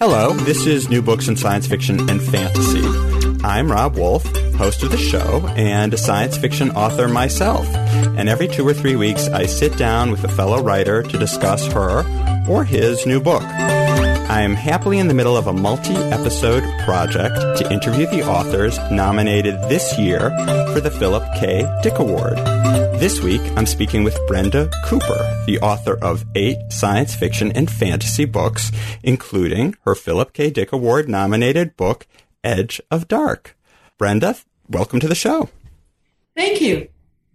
Hello, this is New Books in Science Fiction and Fantasy. I'm Rob Wolf, host of the show, and a science fiction author myself. And every two or three weeks, I sit down with a fellow writer to discuss her or his new book. I am happily in the middle of a multi episode project to interview the authors nominated this year for the Philip K. Dick Award. This week, I'm speaking with Brenda Cooper, the author of eight science fiction and fantasy books, including her Philip K. Dick Award nominated book, Edge of Dark. Brenda, welcome to the show. Thank you.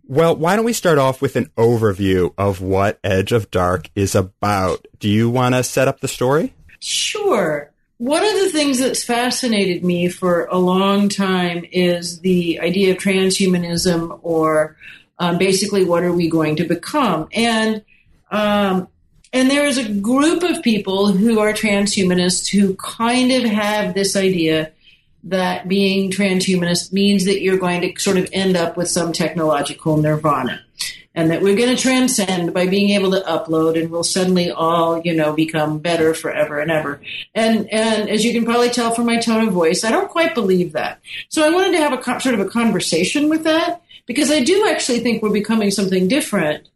Well, why don't we start off with an overview of what Edge of Dark is about? Do you want to set up the story? Sure. One of the things that's fascinated me for a long time is the idea of transhumanism, or um, basically, what are we going to become? And um, and there is a group of people who are transhumanists who kind of have this idea that being transhumanist means that you're going to sort of end up with some technological nirvana and that we're going to transcend by being able to upload and we'll suddenly all you know become better forever and ever. And and as you can probably tell from my tone of voice i don't quite believe that. So i wanted to have a sort of a conversation with that because i do actually think we're becoming something different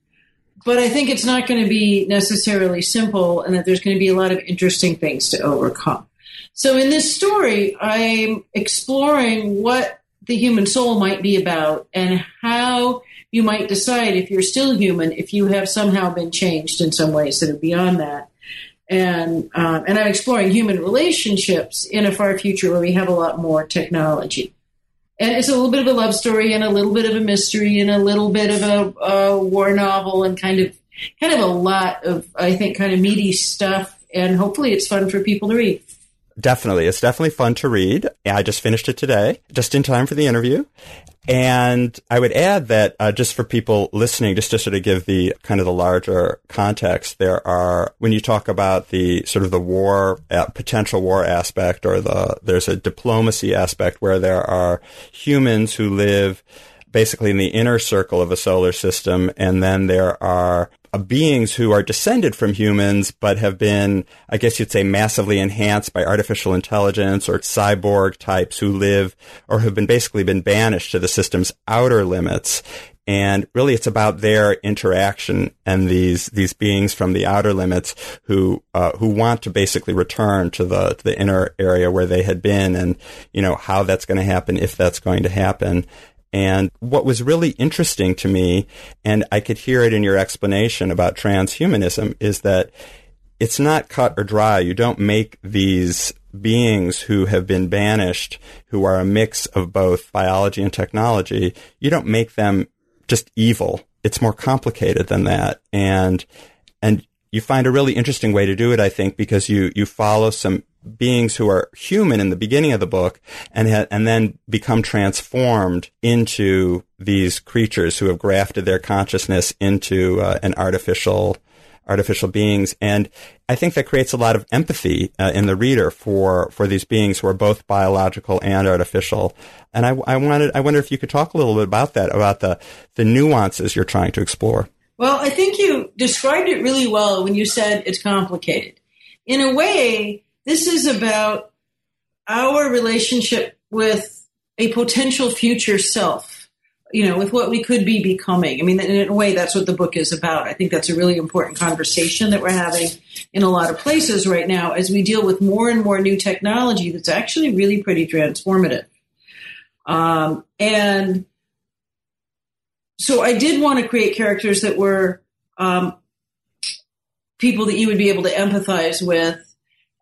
but i think it's not going to be necessarily simple and that there's going to be a lot of interesting things to overcome. So in this story, I'm exploring what the human soul might be about and how you might decide if you're still human if you have somehow been changed in some ways that are beyond that. And um, and I'm exploring human relationships in a far future where we have a lot more technology. And it's a little bit of a love story and a little bit of a mystery and a little bit of a, a war novel and kind of kind of a lot of I think kind of meaty stuff. And hopefully, it's fun for people to read. Definitely. It's definitely fun to read. I just finished it today, just in time for the interview. And I would add that uh, just for people listening, just to sort of give the kind of the larger context, there are, when you talk about the sort of the war, uh, potential war aspect or the, there's a diplomacy aspect where there are humans who live basically in the inner circle of a solar system. And then there are uh, beings who are descended from humans, but have been, I guess you'd say, massively enhanced by artificial intelligence or cyborg types who live or have been basically been banished to the system's outer limits. And really, it's about their interaction and these these beings from the outer limits who uh, who want to basically return to the to the inner area where they had been, and you know how that's going to happen if that's going to happen. And what was really interesting to me, and I could hear it in your explanation about transhumanism, is that it's not cut or dry. You don't make these beings who have been banished, who are a mix of both biology and technology, you don't make them just evil. It's more complicated than that. And, and you find a really interesting way to do it, I think, because you, you follow some beings who are human in the beginning of the book and ha- and then become transformed into these creatures who have grafted their consciousness into uh, an artificial artificial beings. And I think that creates a lot of empathy uh, in the reader for for these beings who are both biological and artificial. And I, I wanted I wonder if you could talk a little bit about that about the the nuances you're trying to explore. Well I think you described it really well when you said it's complicated. In a way this is about our relationship with a potential future self, you know, with what we could be becoming. I mean, in a way, that's what the book is about. I think that's a really important conversation that we're having in a lot of places right now as we deal with more and more new technology that's actually really pretty transformative. Um, and so I did want to create characters that were um, people that you would be able to empathize with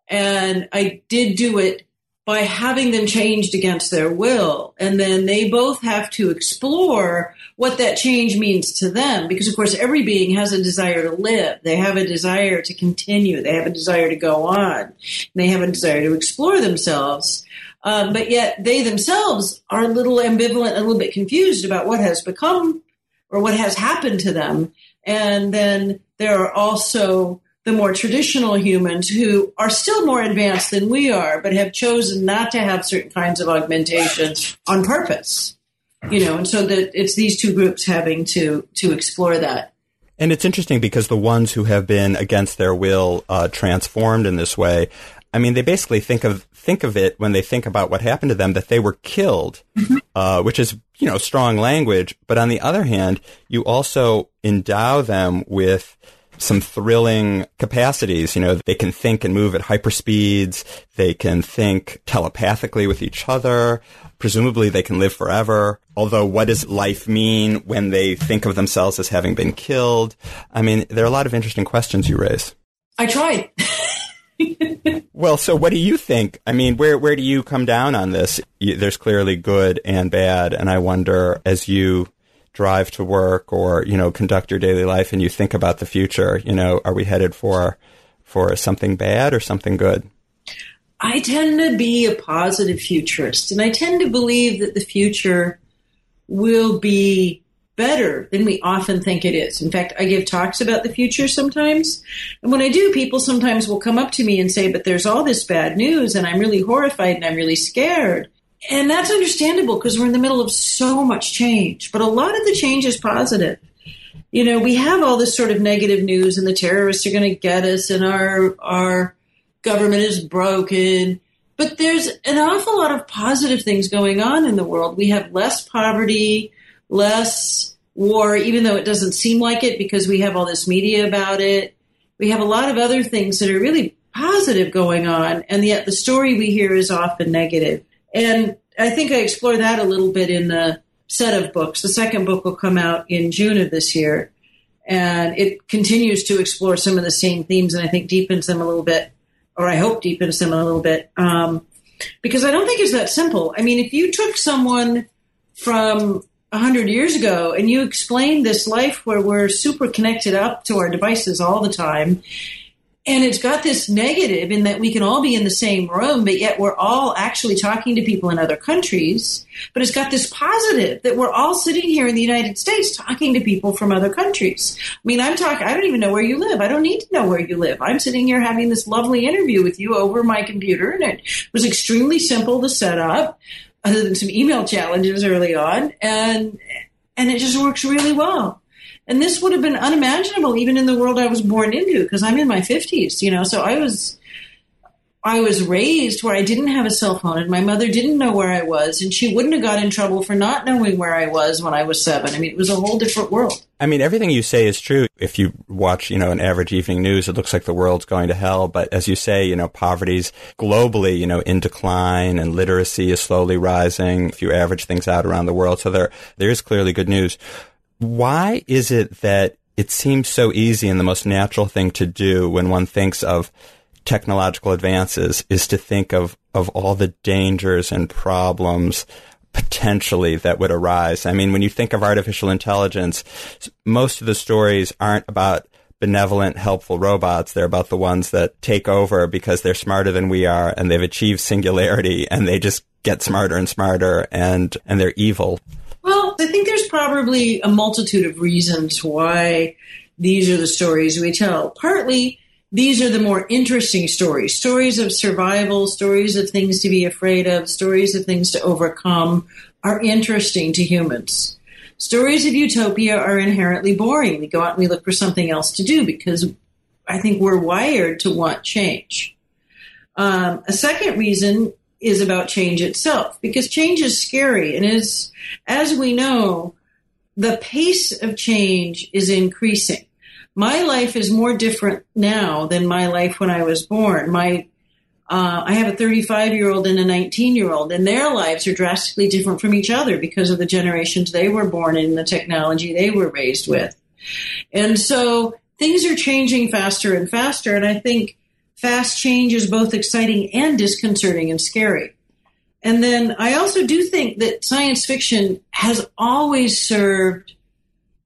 and I did do it by having them changed against their will. And then they both have to explore what that change means to them. Because, of course, every being has a desire to live. They have a desire to continue. They have a desire to go on. They have a desire to explore themselves. Um, but yet they themselves are a little ambivalent, a little bit confused about what has become or what has happened to them. And then there are also the more traditional humans who are still more advanced than we are, but have chosen not to have certain kinds of augmentation on purpose. You know, and so that it's these two groups having to to explore that. And it's interesting because the ones who have been against their will uh, transformed in this way, I mean, they basically think of think of it when they think about what happened to them that they were killed, mm-hmm. uh, which is you know strong language. But on the other hand, you also endow them with some thrilling capacities. You know, they can think and move at hyperspeeds. They can think telepathically with each other. Presumably they can live forever. Although what does life mean when they think of themselves as having been killed? I mean, there are a lot of interesting questions you raise. I tried. well, so what do you think? I mean, where where do you come down on this? There's clearly good and bad, and I wonder as you drive to work or you know conduct your daily life and you think about the future you know are we headed for for something bad or something good i tend to be a positive futurist and i tend to believe that the future will be better than we often think it is. In fact, I give talks about the future sometimes. And when I do, people sometimes will come up to me and say, but there's all this bad news and I'm really horrified and I'm really scared. And that's understandable because we're in the middle of so much change. But a lot of the change is positive. You know, we have all this sort of negative news and the terrorists are going to get us and our our government is broken. But there's an awful lot of positive things going on in the world. We have less poverty, less war, even though it doesn't seem like it because we have all this media about it. We have a lot of other things that are really positive going on, and yet the story we hear is often negative. And I think I explore that a little bit in the set of books. The second book will come out in June of this year. And it continues to explore some of the same themes and I think deepens them a little bit, or I hope deepens them a little bit. Um, because I don't think it's that simple. I mean, if you took someone from 100 years ago and you explained this life where we're super connected up to our devices all the time and it's got this negative in that we can all be in the same room, but yet we're all actually talking to people in other countries. But it's got this positive that we're all sitting here in the United States talking to people from other countries. I mean, I'm talking, I don't even know where you live. I don't need to know where you live. I'm sitting here having this lovely interview with you over my computer, and it was extremely simple to set up, other than some email challenges early on. And, and it just works really well. And this would have been unimaginable even in the world I was born into because I'm in my 50s, you know. So I was I was raised where I didn't have a cell phone and my mother didn't know where I was and she wouldn't have got in trouble for not knowing where I was when I was 7. I mean, it was a whole different world. I mean, everything you say is true. If you watch, you know, an average evening news, it looks like the world's going to hell. But as you say, you know, poverty's globally, you know, in decline and literacy is slowly rising if you average things out around the world. So there, there is clearly good news why is it that it seems so easy and the most natural thing to do when one thinks of technological advances is to think of, of all the dangers and problems potentially that would arise. I mean, when you think of artificial intelligence, most of the stories aren't about benevolent, helpful robots. They're about the ones that take over because they're smarter than we are and they've achieved singularity and they just get smarter and smarter and, and they're evil. Well, I think there's probably a multitude of reasons why these are the stories we tell. Partly, these are the more interesting stories stories of survival, stories of things to be afraid of, stories of things to overcome are interesting to humans. Stories of utopia are inherently boring. We go out and we look for something else to do because I think we're wired to want change. Um, a second reason is about change itself because change is scary. And as, as we know, the pace of change is increasing. My life is more different now than my life when I was born. My, uh, I have a 35 year old and a 19 year old, and their lives are drastically different from each other because of the generations they were born in, the technology they were raised with. And so things are changing faster and faster. And I think fast change is both exciting and disconcerting and scary. And then I also do think that science fiction has always served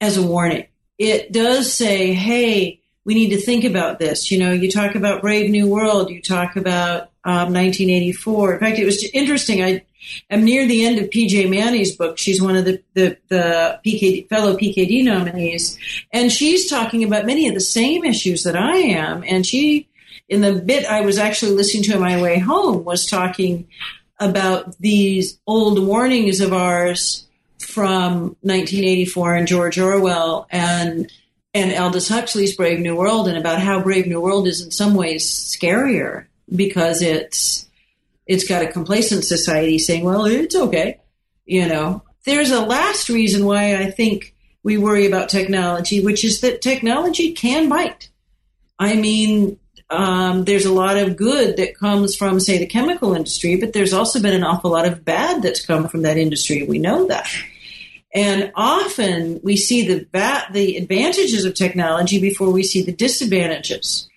as a warning. It does say, hey, we need to think about this. You know, you talk about Brave New World, you talk about um, 1984. In fact, it was interesting. I am near the end of PJ Manney's book. She's one of the, the, the PKD, fellow PKD nominees, and she's talking about many of the same issues that I am. And she, in the bit I was actually listening to on my way home, was talking about these old warnings of ours from 1984 and George Orwell and and Aldous Huxley's Brave New World and about how Brave New World is in some ways scarier because it's it's got a complacent society saying, "Well, it's okay," you know. There's a last reason why I think we worry about technology, which is that technology can bite. I mean, um, there's a lot of good that comes from, say, the chemical industry, but there's also been an awful lot of bad that's come from that industry. We know that. And often we see the the advantages of technology before we see the disadvantages.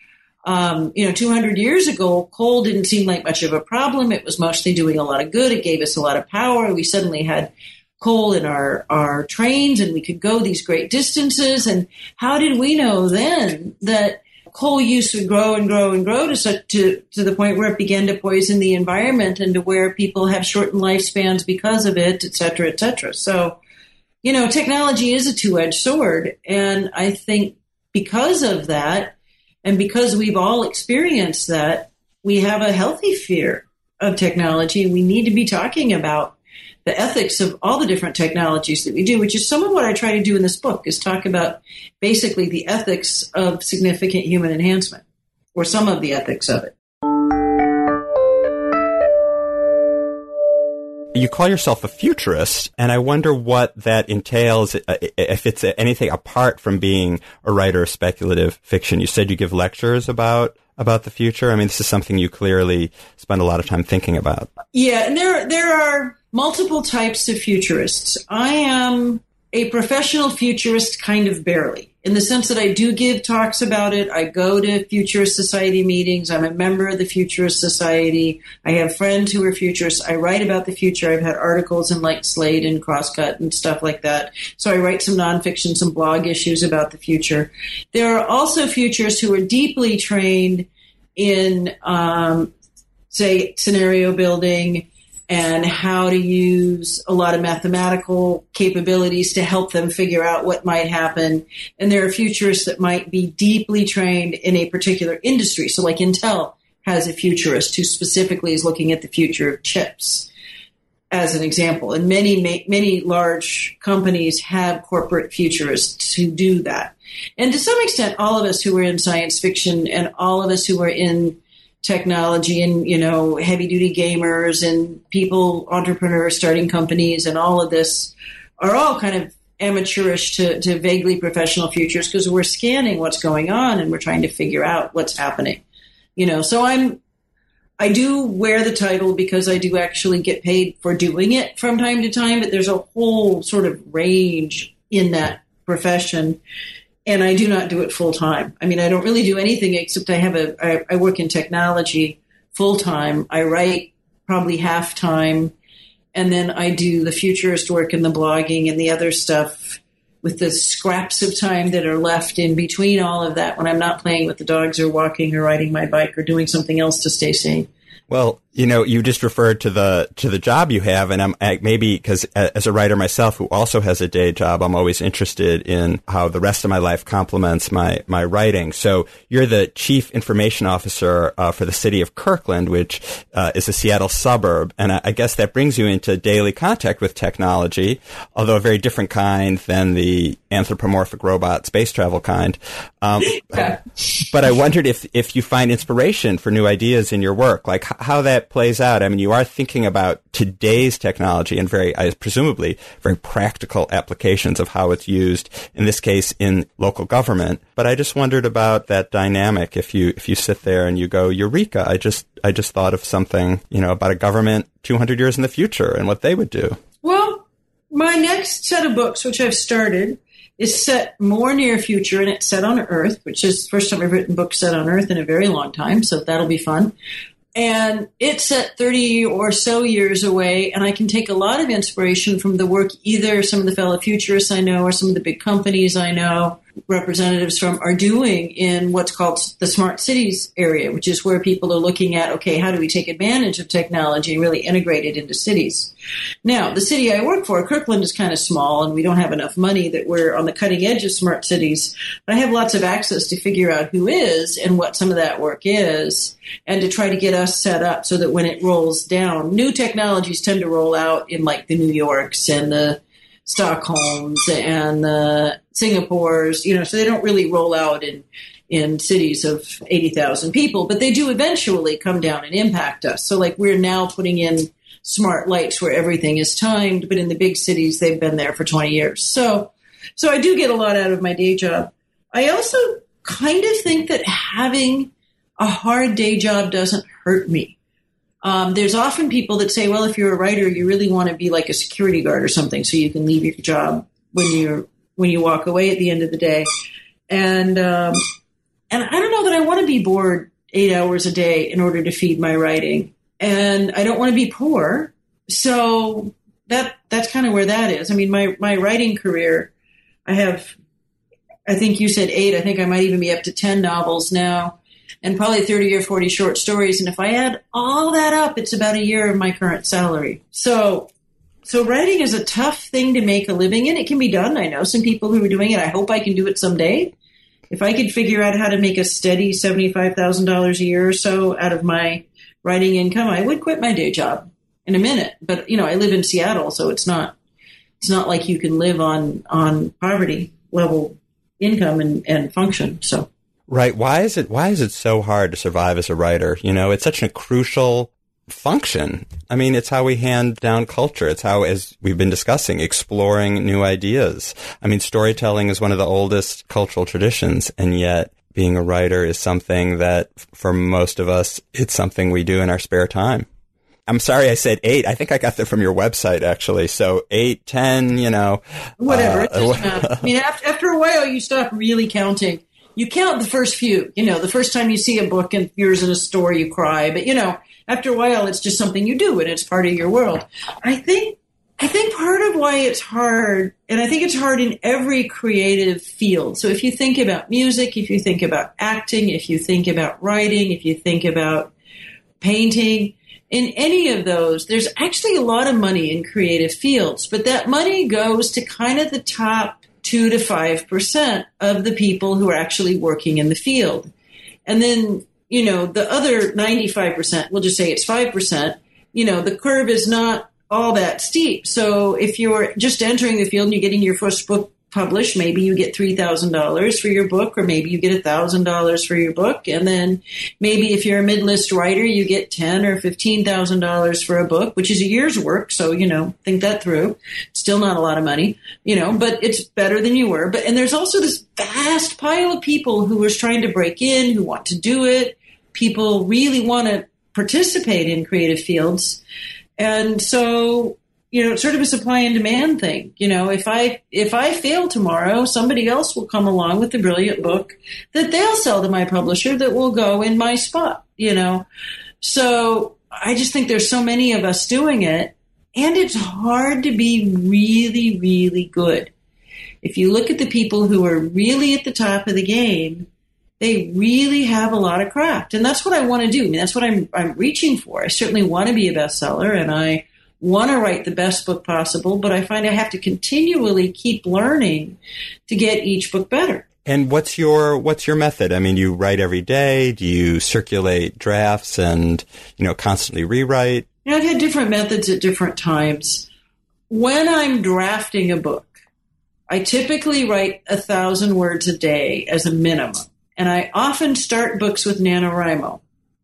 Um, you know, 200 years ago, coal didn't seem like much of a problem. It was mostly doing a lot of good. It gave us a lot of power. We suddenly had coal in our, our trains and we could go these great distances. And how did we know then that coal use would grow and grow and grow to such to, to the point where it began to poison the environment and to where people have shortened lifespans because of it, et cetera, et cetera. So, you know, technology is a two-edged sword. And I think because of that, and because we've all experienced that, we have a healthy fear of technology. We need to be talking about the ethics of all the different technologies that we do, which is some of what I try to do in this book is talk about basically the ethics of significant human enhancement or some of the ethics of it. You call yourself a futurist, and I wonder what that entails, uh, if it's anything apart from being a writer of speculative fiction. You said you give lectures about about the future. I mean, this is something you clearly spend a lot of time thinking about. Yeah, and there there are multiple types of futurists. I am a professional futurist, kind of barely, in the sense that I do give talks about it. I go to Futurist Society meetings. I'm a member of the Futurist Society. I have friends who are futurists. I write about the future. I've had articles in like Slate and Crosscut and stuff like that. So I write some nonfiction, some blog issues about the future. There are also futurists who are deeply trained in, um, say, scenario building and how to use a lot of mathematical capabilities to help them figure out what might happen. And there are futurists that might be deeply trained in a particular industry. So, like Intel has a futurist who specifically is looking at the future of chips as an example. And many, many large companies have corporate futurists who do that. And to some extent, all of us who are in science fiction and all of us who are in technology and you know heavy duty gamers and people entrepreneurs starting companies and all of this are all kind of amateurish to, to vaguely professional futures because we're scanning what's going on and we're trying to figure out what's happening. You know so i'm i do wear the title because i do actually get paid for doing it from time to time but there's a whole sort of range in that profession and I do not do it full time. I mean, I don't really do anything except I have a I, I work in technology full time. I write probably half time, and then I do the futurist work and the blogging and the other stuff with the scraps of time that are left in between all of that when I'm not playing with the dogs or walking or riding my bike or doing something else to stay sane. Well, you know, you just referred to the to the job you have, and I'm maybe because as a writer myself who also has a day job, I'm always interested in how the rest of my life complements my my writing. So you're the chief information officer uh, for the city of Kirkland, which uh, is a Seattle suburb, and I, I, guess that brings you into daily contact with technology, although a very different kind than the anthropomorphic robot space travel kind. Um, but I wondered if if you find inspiration for new ideas in your work, like how that plays out. I mean, you are thinking about today's technology and very, presumably, very practical applications of how it's used. In this case, in local government. But I just wondered about that dynamic. If you if you sit there and you go, Eureka! I just I just thought of something, you know, about a government 200 years in the future and what they would do. Well, my next set of books, which I've started, is set more near future and it's set on Earth, which is the first time I've written books set on Earth in a very long time. So that'll be fun. And it's at 30 or so years away and i can take a lot of inspiration from the work either some of the fellow futurists i know or some of the big companies i know representatives from are doing in what's called the smart cities area which is where people are looking at okay how do we take advantage of technology and really integrate it into cities? Now the city i work for kirkland is kind of small and we don't have enough money that we're on the cutting edge of smart cities but i have lots of access to figure out who is and what some of that work is and to try to get us set up so that when it rolls down, new technologies tend to roll out in like the New Yorks and the Stockholms and the Singapores, you know, so they don't really roll out in in cities of 80,000 people, but they do eventually come down and impact us. So like we're now putting in smart lights where everything is timed, but in the big cities they've been there for 20 years. So so I do get a lot out of my day job. I also kind of think that having a hard day job doesn't hurt me. Um, there's often people that say, well, if you're a writer, you really want to be like a security guard or something so you can leave your job when you're when you walk away at the end of the day. And um, and I don't know that I want to be bored eight hours a day in order to feed my writing. And I don't want to be poor. So that that's kind of where that is. I mean, my my writing career, I have I think you said eight. I think I might even be up to 10 novels now and probably 30 or 40 short stories. And if I add all that up, it's about a year of my current salary. So, so writing is a tough thing to make a living in. It can be done. I know some people who are doing it. I hope I can do it someday. If I could figure out how to make a steady $75,000 a year or so out of my writing income, I would quit my day job in a minute. But, you know, I live in Seattle, so it's not, it's not like you can live on, on poverty level income and, and function. So Right. Why is it, why is it so hard to survive as a writer? You know, it's such a crucial function. I mean, it's how we hand down culture. It's how, as we've been discussing, exploring new ideas. I mean, storytelling is one of the oldest cultural traditions, and yet being a writer is something that, for most of us, it's something we do in our spare time. I'm sorry I said eight. I think I got that from your website, actually. So eight, ten, you know. Whatever. Uh, I mean, after, after a while, you stop really counting you count the first few. You know, the first time you see a book and yours in a store, you cry. But you know, after a while, it's just something you do and it's part of your world. I think. I think part of why it's hard, and I think it's hard in every creative field. So if you think about music, if you think about acting, if you think about writing, if you think about painting, in any of those, there's actually a lot of money in creative fields, but that money goes to kind of the top two to five percent of the people who are actually working in the field. And then, you know, the other 95%, we'll just say it's 5%, you know, the curve is not all that steep. So if you're just entering the field and you're getting your first book published, maybe you get $3,000 for your book, or maybe you get $1,000 for your book. And then maybe if you're a mid-list writer, you get ten or $15,000 for a book, which is a year's work. So, you know, think that through. Still not a lot of money, you know, but it's better than you were. But, and there's also this vast pile of people who are trying to break in, who want to do it. People really want to participate in creative fields. And so you know, it's sort of a supply and demand thing. You know, if I if I fail tomorrow, somebody else will come along with a brilliant book that they'll sell to my publisher that will go in my spot. You know, so I just think there's so many of us doing it, and it's hard to be really, really good. If you look at the people who are really at the top of the game, they really have a lot of craft, and that's what I want to do. I mean, that's what I'm I'm reaching for. I certainly want to be a bestseller, and I want to write the best book possible, but I find I have to continually keep learning to get each book better. And what's your what's your method? I mean, you write every day. Do you circulate drafts and you know constantly rewrite? You know, I've had different methods at different times. When I'm drafting a book, I typically write a thousand words a day as a minimum, and I often start books with NaNoWriMo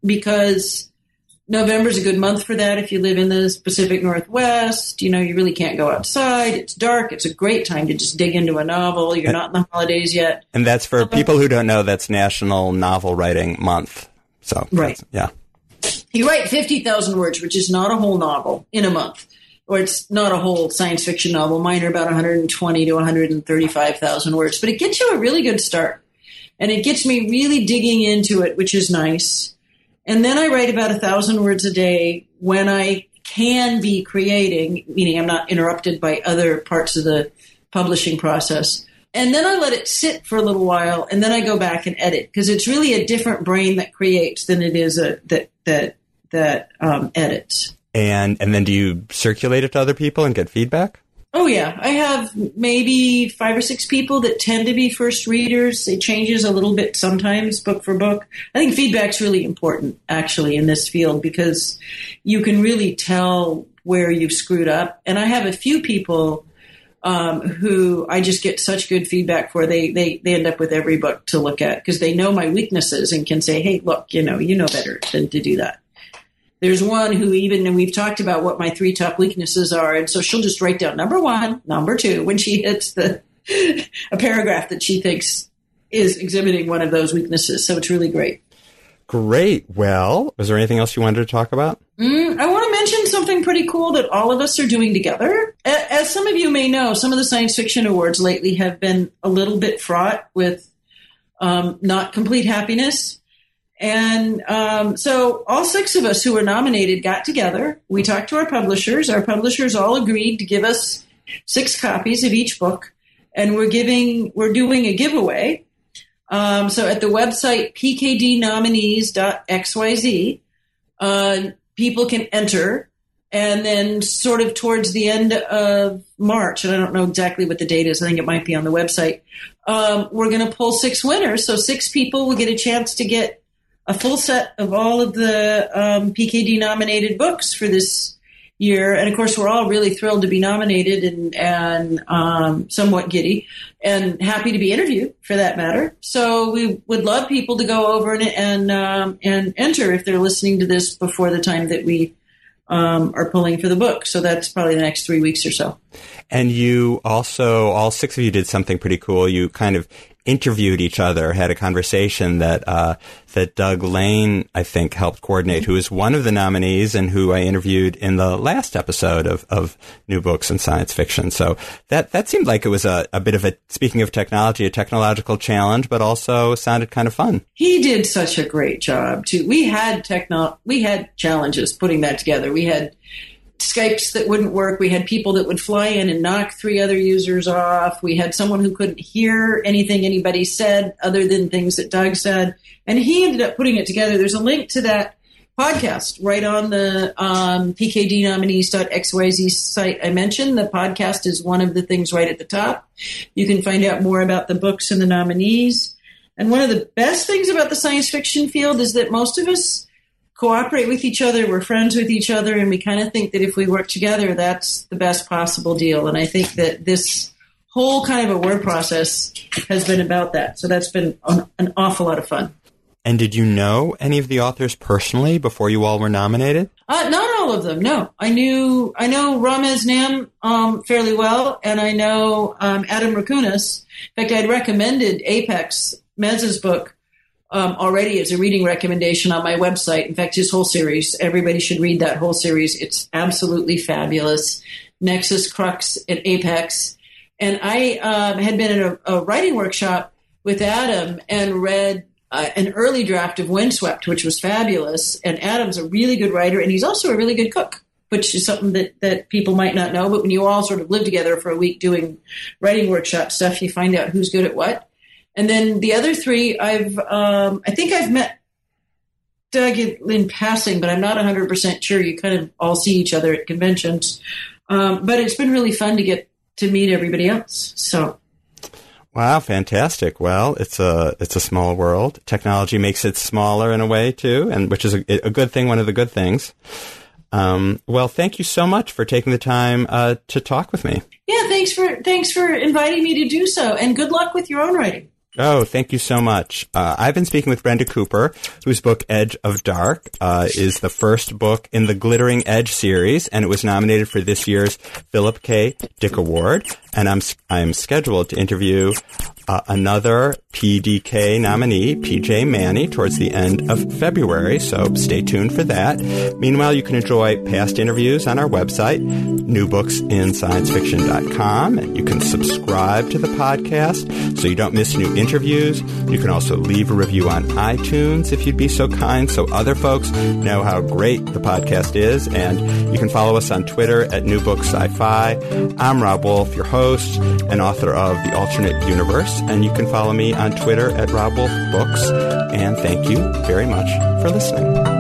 because November's a good month for that if you live in the Pacific Northwest. You know, you really can't go outside. It's dark. It's a great time to just dig into a novel. You're not in the holidays yet. And that's for uh-huh. people who don't know, that's National Novel Writing Month. So, right. Yeah. You write 50,000 words, which is not a whole novel in a month. Or it's not a whole science fiction novel. Mine are about 120 to 135,000 words, but it gets you a really good start. And it gets me really digging into it, which is nice And then I write about a thousand words a day when I can be creating, meaning I'm not interrupted by other parts of the publishing process. And then I let it sit for a little while, and then I go back and edit because it's really a different brain that creates than it is a that that that um, edits. And and then do you circulate it to other people and get feedback? Oh yeah, I have maybe five or six people that tend to be first readers. It changes a little bit sometimes, book for book. I think feedback's really important actually in this field because you can really tell where you've screwed up. And I have a few people um, who I just get such good feedback for. They they they end up with every book to look at because they know my weaknesses and can say, "Hey, look, you know, you know better than to do that." There's one who even and we've talked about what my three top weaknesses are, and so she'll just write down number one, number two when she hits the a paragraph that she thinks is exhibiting one of those weaknesses. So it's really great. Great. Well, is there anything else you wanted to talk about? Mm, I want to mention something pretty cool that all of us are doing together. As some of you may know, some of the science fiction awards lately have been a little bit fraught with um, not complete happiness. And um, so all six of us who were nominated got together. We talked to our publishers. Our publishers all agreed to give us six copies of each book. And we're giving, we're doing a giveaway. Um, so at the website pkdnominees.xyz, uh, people can enter. And then, sort of towards the end of March, and I don't know exactly what the date is, I think it might be on the website, um, we're going to pull six winners. So, six people will get a chance to get a full set of all of the um, PKD nominated books for this year. And of course, we're all really thrilled to be nominated and, and um, somewhat giddy and happy to be interviewed for that matter. So we would love people to go over and and, um, and enter if they're listening to this before the time that we um, are pulling for the book. So that's probably the next three weeks or so. And you also, all six of you did something pretty cool. You kind of interviewed each other, had a conversation that uh, that Doug Lain, I think, helped coordinate, who is one of the nominees and who I interviewed in the last episode of, of New Books and Science Fiction. So that that seemed like it was a, a bit of a speaking of technology, a technological challenge, but also sounded kind of fun. He did such a great job too. We had techno we had challenges putting that together. We had Skypes that wouldn't work. We had people that would fly in and knock three other users off. We had someone who couldn't hear anything anybody said other than things that Doug said. And he ended up putting it together. There's a link to that podcast right on the um, pkdnominees.xyz site I mentioned. The podcast is one of the things right at the top. You can find out more about the books and the nominees. And one of the best things about the science fiction field is that most of us cooperate with each other. We're friends with each other, and we kind of think that if we work together, that's the best possible deal. And I think that this whole kind of award process has been about that. So that's been an awful lot of fun. And did you know any of the authors personally before you all were nominated? Uh, not all of them. No, I knew I know Ramez Naam um, fairly well, and I know um, Adam Rakunas. In fact, I'd recommended Apex Mez's book um, already as a reading recommendation on my website. In fact, his whole series, everybody should read that whole series. It's absolutely fabulous. Nexus, Crux, and Apex. And I um, had been in a, a, writing workshop with Adam and read uh, an early draft of Windswept, which was fabulous. And Adam's a really good writer, and he's also a really good cook, which is something that, that people might not know. But when you all sort of live together for a week doing writing workshop stuff, you find out who's good at what. And then the other three, I've um, I think I've met Doug in passing, but I'm not 100 percent sure. You kind of all see each other at conventions, um, but it's been really fun to get to meet everybody else. So. Wow, fantastic! Well, it's a it's a small world. Technology makes it smaller in a way too, and which is a, a good thing. One of the good things. Um, well, thank you so much for taking the time uh, to talk with me. Yeah, thanks for thanks for inviting me to do so, and good luck with your own writing. Oh, thank you so much. Uh, I've been speaking with Brenda Cooper, whose book Edge of Dark uh, is the first book in the Glittering Edge series, and it was nominated for this year's Philip K. Dick Award. And I'm I'm scheduled to interview uh, another PDK nominee, PJ Manney, towards the end of February. So stay tuned for that. Meanwhile, you can enjoy past interviews on our website, newbooksinsciencefiction.com. And you can subscribe to the podcast so you don't miss new interviews. You can also leave a review on iTunes if you'd be so kind so other folks know how great the podcast is. And you can follow us on Twitter at New Sci-Fi. I'm Rob Wolf, your host and author of The Alternate Universe. And you can follow me on Twitter at Rob Wolf Books. And thank you very much for listening.